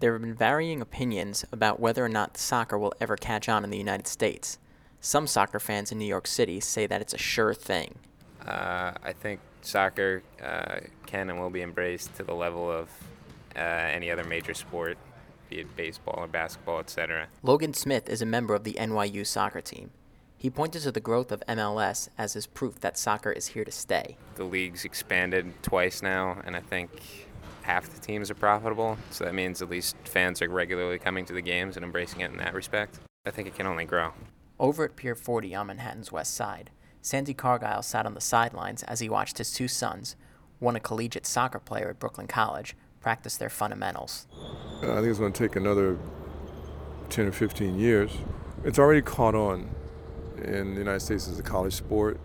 There have been varying opinions about whether or not soccer will ever catch on in the United States. Some soccer fans in New York City say that it's a sure thing. Uh, I think soccer uh, can and will be embraced to the level of uh, any other major sport, be it baseball or basketball, etc. Logan Smith is a member of the NYU soccer team. He pointed to the growth of MLS as his proof that soccer is here to stay. The league's expanded twice now, and I think half the teams are profitable, so that means at least fans are regularly coming to the games and embracing it in that respect. I think it can only grow. Over at Pier 40 on Manhattan's west side, Sandy Cargyle sat on the sidelines as he watched his two sons, one a collegiate soccer player at Brooklyn College, practice their fundamentals. Uh, I think it's going to take another 10 or 15 years. It's already caught on in the United States as a college sport.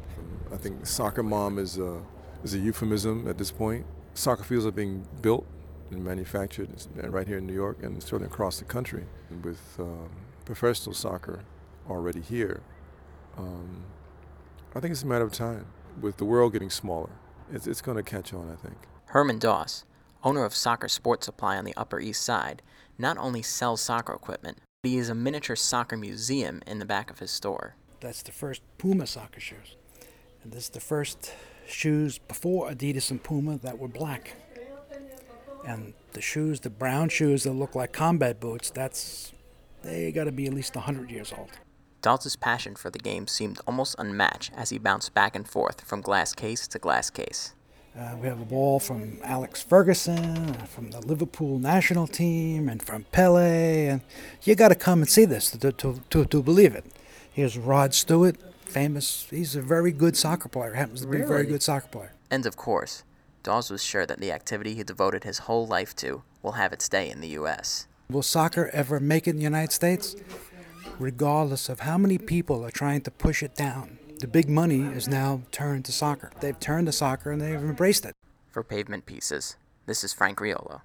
I think soccer mom is a, is a euphemism at this point soccer fields are being built and manufactured right here in New York and certainly across the country. With um, professional soccer already here, um, I think it's a matter of time. With the world getting smaller, it's, it's going to catch on, I think. Herman Doss, owner of Soccer Sports Supply on the Upper East Side, not only sells soccer equipment, but he has a miniature soccer museum in the back of his store. That's the first Puma soccer shoes. And this is the first shoes before Adidas and Puma that were black. And the shoes, the brown shoes that look like combat boots, that's they got to be at least 100 years old. Doss's passion for the game seemed almost unmatched as he bounced back and forth from glass case to glass case. Uh, we have a ball from Alex Ferguson, from the Liverpool national team, and from Pele. And you got to come and see this to, to, to, to believe it. Here's Rod Stewart, famous. He's a very good soccer player. Happens to be a very good soccer player. And of course, Doss was sure that the activity he devoted his whole life to will have its day in the U.S. Will soccer ever make it in the United States? Regardless of how many people are trying to push it down, the big money is now turned to soccer. They've turned to soccer and they've embraced it. For Pavement Pieces, this is Frank Riolo.